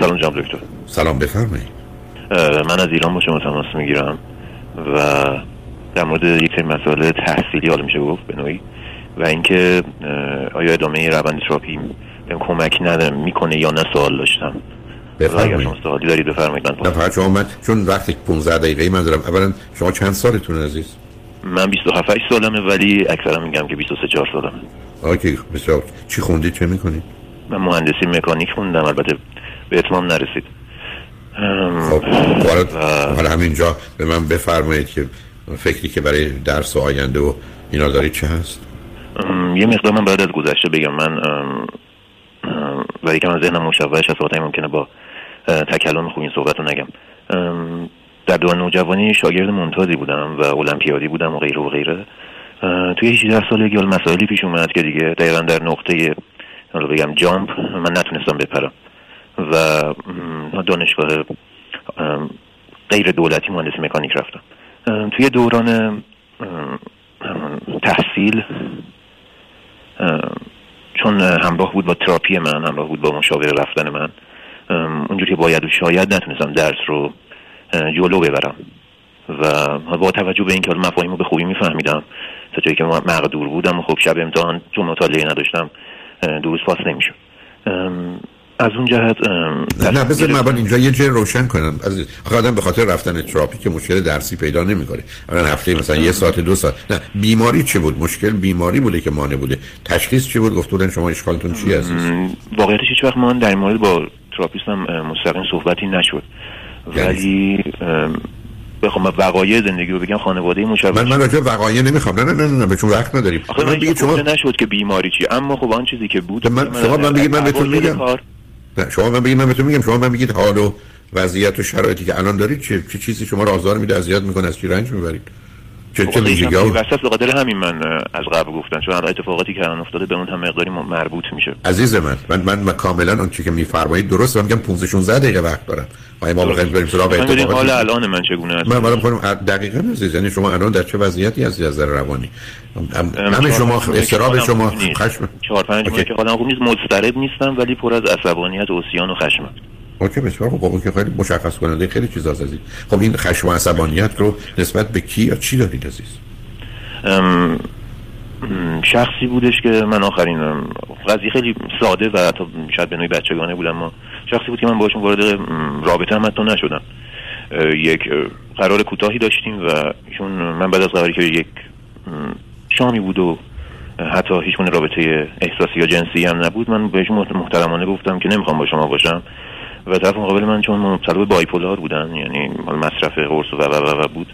سلام جناب دکتر. سلام بفرمایید. من از ایران با شما تماس می‌گیرم و در مورد یک سری مسائل تحصیلی حالا میشه گفت به نوعی و اینکه آیا ادامه روند تراپی بهم کمک نداره می‌کنه یا نه؟ سوال داشتم. بفرمایید. شما سوالی دارید بفرمایید من فقط شما من چون وقتی 15 دقیقه من دارم اولا شما چند سالتون عزیز؟ من 27 سالمه ولی اکثرا میگم که 23 4 سالمه. اوکی بسیار. چی خوندید؟ چه می‌کنید؟ من مهندسی مکانیک خوندم البته به اتمام نرسید. خب حالا همینجا به من بفرمایید که فکری که برای درس و آینده و اینا دارید چه هست؟ یه مقدار من بعد از گذشته بگم. من ولی که من ذهنم مشوش هست ممکنه با تکلم خوب این صحبت رو نگم. در دوران نوجوانی شاگرد ممتازی بودم و المپیادی بودم و غیره و غیره. توی 18 سالگی مسائلی پیش اومد که دیگه دقیقا در نقطه رو بگم جامپ من نتونستم بپرم. و دانشگاه غیر دولتی مهندسی مکانیک رفتم. توی دوران تحصیل چون همراه بود با تراپی من همراه بود با مشاور رفتن من اونجوری باید و شاید نتونستم درس رو جلو ببرم. و با توجه به اینکه مفاهیم رو به خوبی میفهمیدم تا جایی که مقدور بودم و خب شب امتحان چون مطالعه نداشتم دروس پاس نمی‌شد. از اون جهت نه بذار من اینجا یه جای روشن کنم. از آدم به خاطر رفتن تراپی که مشکل درسی پیدا نمی‌کنه. الان هفته مثلا یه ساعت دو ساعت. نه بیماری چه بود؟ مشکل بیماری بوده که مانع بوده. تشخیص چه بود؟ گفتن شما اشکالتون چی هست واقعیتش هیچ وقت من در مورد با تراپیستم مستقیم صحبتی نشد. یعنی؟ ولی بخوام وقایع زندگی رو بگم خانواده مشابه من من راجع وقایع نمی‌خوام. نه نه نه نه به چون وقت نداریم. آخه من بگید شما نشد که بیماری چی اما خب آن چیزی که بود من شما من بگید من بهتون میگم. نه شما من بگید من بهتون میگم شما من بگید حال و وضعیت و شرایطی که الان دارید چه چیزی شما رو آزار میده اذیت می‌کنه از چی رنج می‌برید؟ چه چه ویژگی وسط به قدر همین من از قبل گفتم چون اتفاقاتی که الان افتاده به اون هم مقداری مربوط میشه. عزیز من من من, من کاملا اون چیزی که میفرمایید درست من میگم 15 16 دقیقه وقت دارم. ما ما بخوایم بریم سراغ اتفاقات حال الان من چگونه است من برام دقیقاً عزیز یعنی شما الان در چه وضعیتی هستی از نظر روانی؟ همه شما استراب شما خشم. 4 5 ماه که حالم خوب نیست. مضطرب نیستم ولی پر از عصبانیت و عصیان و خشمم اوکی بسیار خوب. اون که خیلی مشخص کننده خیلی چیزا عزیز. خب این خشم و عصبانیت رو نسبت به کی یا چی دارید عزیز؟ شخصی بودش که من آخرین قضیه خیلی ساده و حتی شاید به نوعی بچگانه بودم. ما شخصی بود که من باشون وارد رابطه هم حتی نشدم. یک قرار کوتاهی داشتیم و ایشون من بعد از قراری که یک شامی بود و حتی هیچ رابطه احساسی یا جنسی هم نبود من بهشون محترمانه گفتم که نمی‌خوام با شما باشم. و طرف مقابل من چون مبتلا بایپولار بودن یعنی مصرف قرص و و و, و بود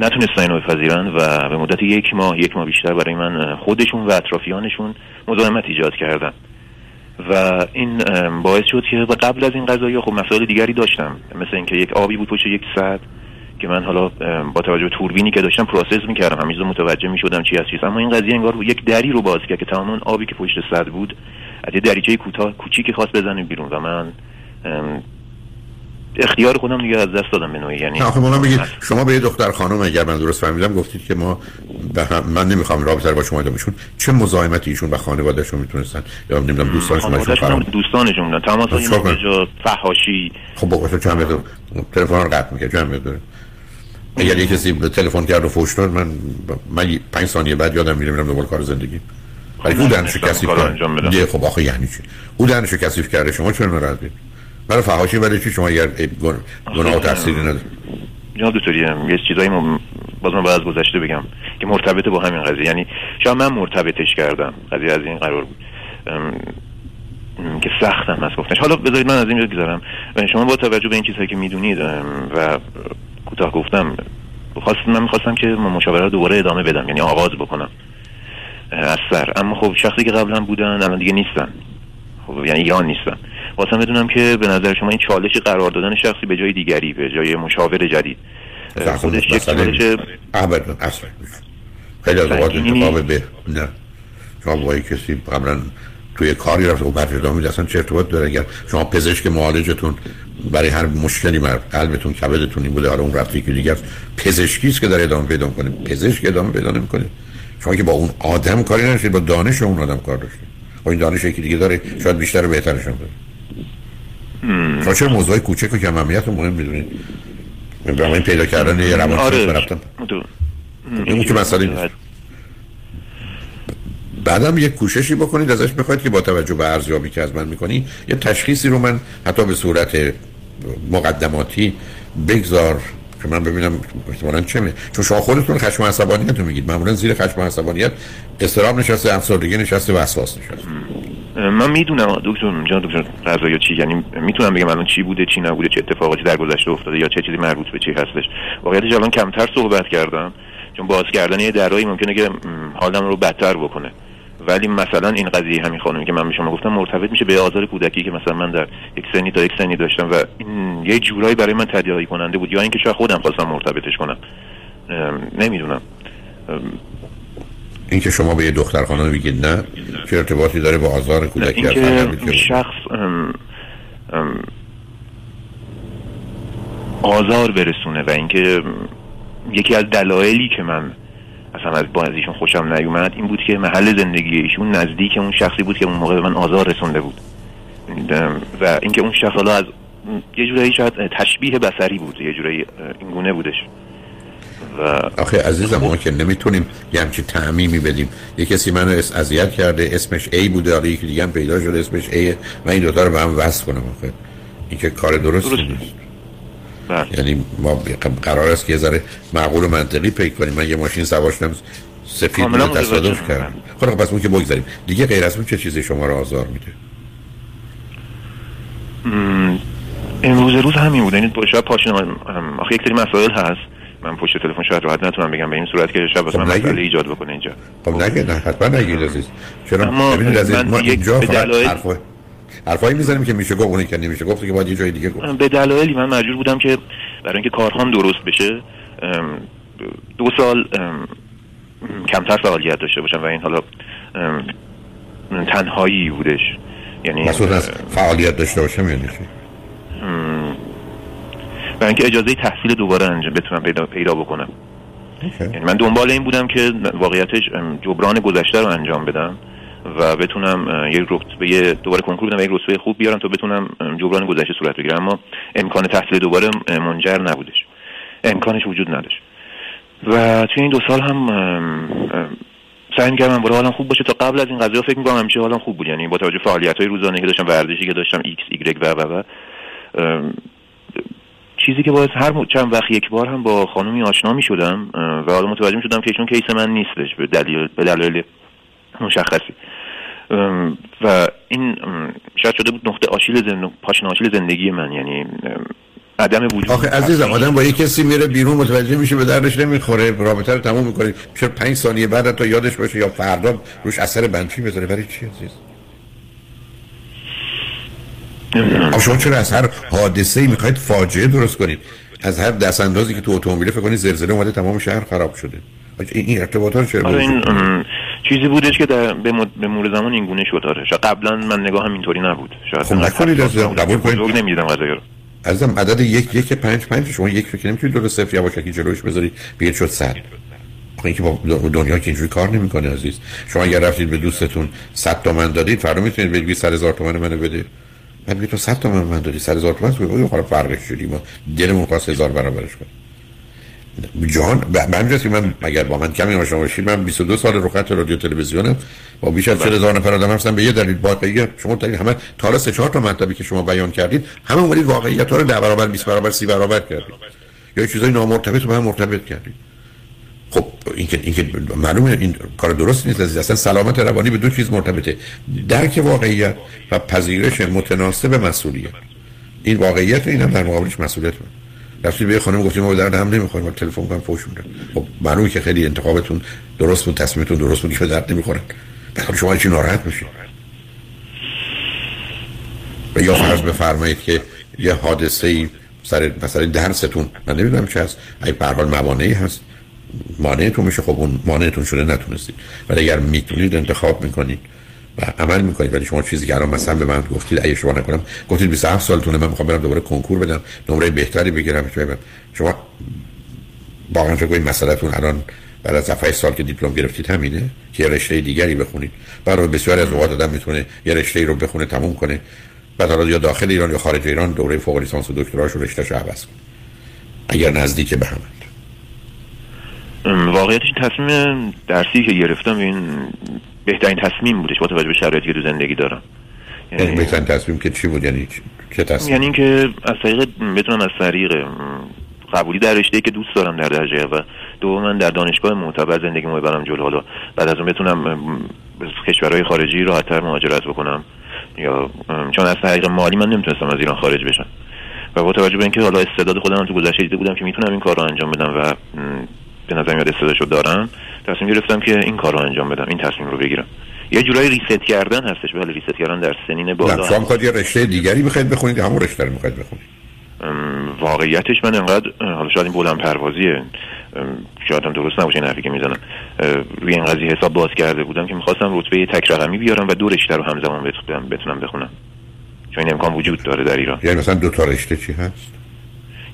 نتونستن اینو بپذیرن و به مدت یک ماه یک ماه بیشتر برای من خودشون و اطرافیانشون مزاحمت ایجاد کردن. و این باعث شد که قبل از این قضایی خب مسائل دیگری داشتم مثل اینکه یک آبی بود پشت یک سد که من حالا با توجه به توربینی که داشتم process می‌کردم همیشه متوجه می‌شدم چی از چیز اما این قضیه انگار یک دری رو باز کرد که تمام آبی که پشت سد بود از یه دریچه کوتاه کوچیکی خواست بزنه بیرون و من اختیار خودم دیگه از دست دادم به نوعی. یعنی آخه من بگید. شما به یه دختر خانم اگر من درست فهمیدم گفتید که ما به هم من نمی‌خوام رابطه با شما داشتون چه مزاحمتی ایشون و خانوادهشون می‌تونستن؟ یا نمی‌دونم دوستانشون خانوادهشون دوستانشون بودن تماس های جا فحاشی. خب بگو چند بدون تلفن رو قطع می‌کنه چند بدون اگر یه کسی تلفن کرد و فوش داد من من 5 ثانیه بعد یادم میره میرم دنبال کار زندگی. ولی او دانش کثیف کرده خب آخه یعنی چی؟ او دانش کثیف کرده شما چرا ناراحت برای فحاشی برای چی؟ شما اگر گناه و تحصیلی ندارید جناب دکتری یه چیزایی م... باز من باید از گذشته بگم که مرتبطه با همین قضیه. یعنی شاید من مرتبطش کردم. قضیه از این قرار بود. که سختم هست گفتنش. حالا بذارید من از این بگذارم. شما با توجه به این چیزهایی که می‌دونید و کوتاه گفتم خواست من می‌خواستم که مشاوره دوباره ادامه بدم. یعنی آغاز بکنم. از سر. اما خب شخصی که قبلا بودن الان دیگه نیستن. خب یعنی ایران نیستن. واسه بدونم که به نظر شما این چالش قرار دادن شخصی به جای دیگری به جای مشاور جدید. خودش یک چالش اصلا. خیلی از اوقات انتخاب به نه. شما با کسی قبلا توی کاری رفت و ادامه میده اصلا چه ارتباط داره؟ اگر شما پزشک معالجتون برای هر مشکلی مر قلبتون کبدتون این بوده حالا اون رفتی که دیگه پزشکی است که داره ادامه پیدا کنه پزشک ادامه پیدا نمی‌کنه. شما که با اون آدم کاری نشید با دانش اون آدم کار داشتید. با این دانش یکی دیگه داره شاید بیشتر و بهترش هم داره شما چرا موضوع کوچک و کم اهمیت مهم می‌دونید؟ این پیدا کردن یه روان آره. رفتم این که مسئله نیست. بعدم یه کوششی بکنید ازش بخواید که با توجه به ارزیابی که از من می‌کنی یه تشخیصی رو من حتی به صورت مقدماتی بگذار. که من ببینم احتمالاً چه می چون شما خودتون خشم و عصبانیت رو میگید. معمولا زیر خشم و عصبانیت استرام نشسته افسردگی نشسته وسواس نشسته. من می‌دونم دکتر جان دکتر رضایی چی یعنی می‌تونم بگم الان چی بوده چی نبوده چه اتفاقاتی در گذشته افتاده یا چه چیزی مربوط به چی هستش. واقعیتش الان کمتر صحبت کردم چون باز کردن یه درایی ممکنه که حالم رو بدتر بکنه. ولی مثلا این قضیه همین خانمی که من به شما گفتم مرتبط میشه به آزار کودکی که مثلا من در یک سنی تا یک سنی داشتم و این یه جورایی برای من تداعی کننده بود یا اینکه شاید خودم خواستم مرتبطش کنم. نمی‌دونم. اینکه شما به یه دختر خانم بگید نه چه ارتباطی داره با آزار کودکی اینکه شخص ام ام آزار برسونه و اینکه یکی از دلایلی که من اصلا از با ایشون خوشم نیومد. این بود که محل زندگی ایشون نزدیک اون شخصی بود که اون موقع به من آزار رسونده بود. و اینکه اون شخص حالا از یه جورایی شاید تشبیه بسری بود یه جورایی این گونه بودش. و آخه عزیزم ما که نمی‌تونیم یه همچی تعمیمی بدیم. یه کسی منو اذیت کرده اسمش ای بوده حالا یکی دیگه هم پیدا شده اسمش ای و این دوتا رو به هم وصل کنم آخه. این که کار درست, درست نیست. بله. یعنی ما قرار است که یه ذره معقول و منطقی پیک کنیم. من یه ماشین سواشتم سفید بوده تصادف کردم. خب پس اون که بگذاریم. دیگه غیر از اون چه چیزی شما رو آزار میده؟ امروز روز همین بوده این شاید پاشن آخه یک سری مسائل هست. من پشت تلفن شاید راحت نتونم بگم به این صورت که شب واسه خب من مسئله ایجاد بکنه اینجا. خب نگه نه حتما نگید عزیز. چرا؟ ببینید عزیز ما اینجا فقط حرفایی می‌زنیم که میشه گفت اونی که نمیشه گفت که باید یه جای دیگه گفت. به دلایلی من مجبور بودم که برای اینکه کارهام درست بشه دو سال کمتر فعالیت داشته باشم و این حالا تنهایی بودش. یعنی مسئول از فعالیت داشته باشم یعنی چی؟ برای اینکه اجازه تحصیل دوباره انجام بتونم پیدا, پیدا بکنم. یعنی من دنبال این بودم که واقعیتش جبران گذشته رو انجام بدم. و بتونم یک رتبه دوباره کنکور بدم و یک رتبه خوب بیارم تا بتونم جبران گذشته صورت بگیرم. اما امکان تحصیل دوباره میسر نبودش. امکانش وجود نداشت. و توی این دو سال هم سعی کردم برای حالم خوب باشه. تا قبل از این قضیه فکر می‌کنم همیشه حالم خوب بود. یعنی با توجه فعالیت های روزانه که داشتم ورزشی که داشتم ایکس ایگرگ و و و. چیزی که باعث هر چند وقت یک بار هم با خانومی آشنا می شدم و حالا متوجه می شدم که ایشون کیس من نیستش به دلیل به دلیل مشخصی. و این شاید شده بود نقطه آشیل زند... پاشن آشیل زندگی من یعنی عدم وجود آخه عزیزم آدم با یه کسی میره بیرون متوجه میشه به دردش نمی‌خوره رابطه رو تموم می‌کنه. چرا پنج ثانیه بعد تا یادش باشه یا فردا روش اثر منفی بذاره؟ برای چی عزیز؟ شما چرا از هر حادثه ای می‌خواید فاجعه درست کنید؟ از هر دست اندازی که تو اتومبیل فکر کنید زلزله اومده تمام شهر خراب شده. این ارتباطات چرا آره این چیزی بودش که در به, مد... به مور زمان این گونه شد آره. قبلا من نگاه هم اینطوری نبود. شاید خب نکنید از قبول کنید. نمی‌دیدم قضیه رو عزیزم عدد یک یک پنج پنج شما یک فکر نمی‌تونید دو صفر یواشکی جلوش بذارید. بگید شد صد. اینکه با دنیا که اینجوری کار نمی‌کنه عزیز. شما اگر رفتید به دوستتون 100 تومن دادید فردا می‌تونید بگید 100 هزار تومن منو بده. من میگم تو 100 تومن من دادی 100 هزار تومن تو خب فرقش شدی ما دلمون خواست هزار برابرش کنیم. جان به همینجاست که من اگر با من کمی آشنا باشید من 22 سال رو خط رادیو تلویزیونم. با بیش از 40000 نفر آدم هستم به یه دلیل واقعی شما دلیل همه تا حالا سه چهار تا مطلبی که شما بیان کردید همه اومدید واقعیت ها رو 10 برابر 20 برابر 30 برابر کردید. یا چیزای نامرتبط رو به هم مرتبط کردید. خب این که این که معلومه این کار درست نیست از اصلا سلامت روانی به دو چیز مرتبطه. درک واقعیت و پذیرش متناسب مسئولیت. این واقعیت این هم در مقابلش مسئولیت من. رفتید به خانم گفتیم ما درد هم نمی‌خوریم تلفن کنم فوش میدن خب معلومه که خیلی انتخابتون درست بود تصمیمتون درست بود که درد نمی‌خورن. بعد شما چی ناراحت میشید و یا فرض بفرمایید که یه حادثه ای سر مثلا درستون من نمی‌دونم چه هست ای به حال موانعی هست مانعتون میشه خب اون مانعتون شده نتونستید. ولی اگر می‌تونید انتخاب می‌کنید و عمل می‌کنید ولی شما چیزی که الان مثلا به من گفتید اگه شما نکنم گفتید 27 سالتونه من می‌خوام برم دوباره کنکور بدم نمره بهتری بگیرم شما واقعا فکر کنید مسئلهتون الان بعد از 7 سال که دیپلم گرفتید همینه که یه رشته دیگری بخونید. برای بسیاری از اوقات آدم می‌تونه یه رشته رو بخونه تموم کنه. بعد حالا یا داخل ایران یا خارج ایران دوره فوق لیسانس و دکتراش رو رشتهش عوض کنه. اگر نزدیک به همند واقعیتش تصمیم درسی که گرفتم این بهترین تصمیم بودش با توجه به شرایطی که تو زندگی دارم. یعنی بهترین تصمیم که چی بود؟ یعنی چه تصمیم یعنی اینکه از طریق بتونم از طریق قبولی در رشته که دوست دارم در درجه و دو من در دانشگاه معتبر زندگی مو ببرم جلو. حالا بعد از اون بتونم کشورهای خارجی راحتتر مهاجرت بکنم. یا چون از طریق مالی من نمی‌تونستم از ایران خارج بشم. و با توجه به اینکه حالا استعداد خودم تو گذشته دیده بودم که می‌تونم این کار رو انجام بدم و به نظر میاد استعدادشو دارم تصمیم گرفتم که این کار رو انجام بدم این تصمیم رو بگیرم. یه جورایی ریست کردن هستش ولی ریست کردن در سنین بالا شما می‌خواید یه رشته دیگری بخواید بخونید همون رشته رو می‌خواید بخونید. واقعیتش من انقدر حالا شاید این بلند پروازیه. شاید هم درست نباشه این حرفی که می‌زنم. روی این قضیه حساب باز کرده بودم که می‌خواستم رتبه تک رقمی بیارم و دو رشته رو همزمان بتونم بخونم. چون این امکان وجود داره در ایران. یعنی مثلا دو تا رشته چی هست؟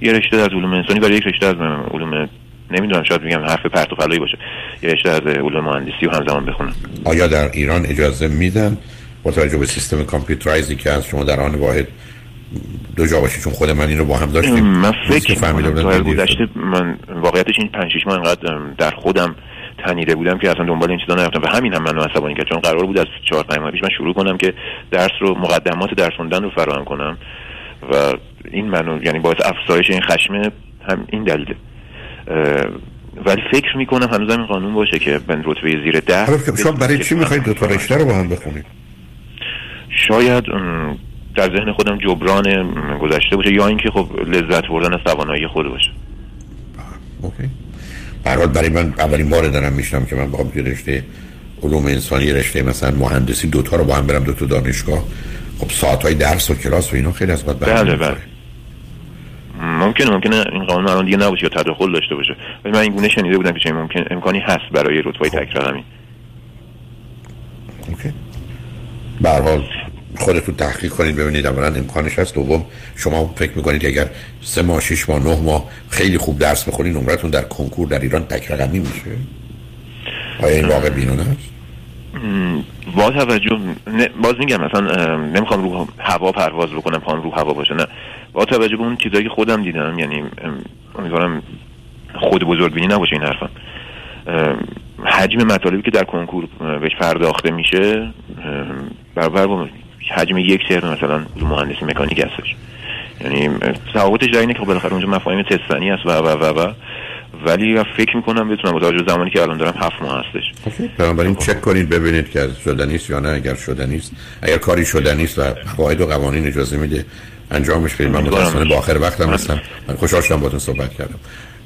یه رشته از علوم انسانی برای یک رشته از علوم نمی‌دونم شاید میگم حرف پرت و پلایی باشه. یه رشته از علوم مهندسی و همزمان بخونم. آیا در ایران اجازه میدن با توجه به سیستم کامپیوترایزی که از شما در آن واحد دو جا باشی چون خود من این رو با هم داشتیم. من فکر فهمیدم گذشته من واقعیتش این 5 6 ماه انقدر در خودم تنیده بودم که اصلا دنبال این چیزا نرفتم. و همین هم منو عصبانی کرد. چون قرار بود از 4 5 ماه پیش من شروع کنم که درس رو مقدمات درس خوندن رو فراهم کنم. و این منو یعنی باعث افزایش این خشم هم این دلیله. ولی فکر می‌کنم هنوز این قانون باشه که من رتبه زیر ده شما برای چی می‌خواید دو تا رشته رو با هم بخونید؟ شاید در ذهن خودم جبران گذشته باشه یا اینکه خب لذت بردن از توانایی خود باشه. اوکی. برحال برای من اولین بار دارم میشنم که من توی رشته علوم انسانی رشته مثلا مهندسی دوتا رو با هم برم دو تا دانشگاه. خب ساعت های درس و کلاس و اینا خیلی از بله بله. ممکنه ممکنه این قانون الان دیگه نباشه یا تداخل داشته باشه. ولی من این گونه شنیده بودم که ممکن امکانی هست برای رتبه خب. تک رقمی اوکی. به خودتون تحقیق کنید ببینید اولا امکانش هست. دوم شما فکر می‌کنید اگر سه ماه شش ماه نه ماه خیلی خوب درس بخونید نمرتون در کنکور در ایران تک رقمی میشه؟ آیا این واقع بینون هست با توجه باز میگم مثلا نمی‌خوام رو هوا پرواز بکنم پام رو هوا باشه نه. با توجه به اون چیزایی که خودم دیدم یعنی امیدوارم خود بزرگ بینی نباشه این حرفم حجم مطالبی که در کنکور بهش پرداخته میشه برابر با حجم یک ترم مثلا مهندسی مکانیک هستش. یعنی تفاوتش در اینه که خب بالاخره اونجا مفاهیم تستنی هست و و و و. ولی فکر می‌کنم بتونم با توجه زمانی که الان دارم هفت ماه هستش. بنابراین چک کنید ببینید که شده یا نه. اگر شده نیست اگر کاری شده نیست و قواعد و قوانین اجازه میده انجامش بدید من متاسفانه با آخر وقتم هستم. من خوشحال شدم باهاتون صحبت کردم.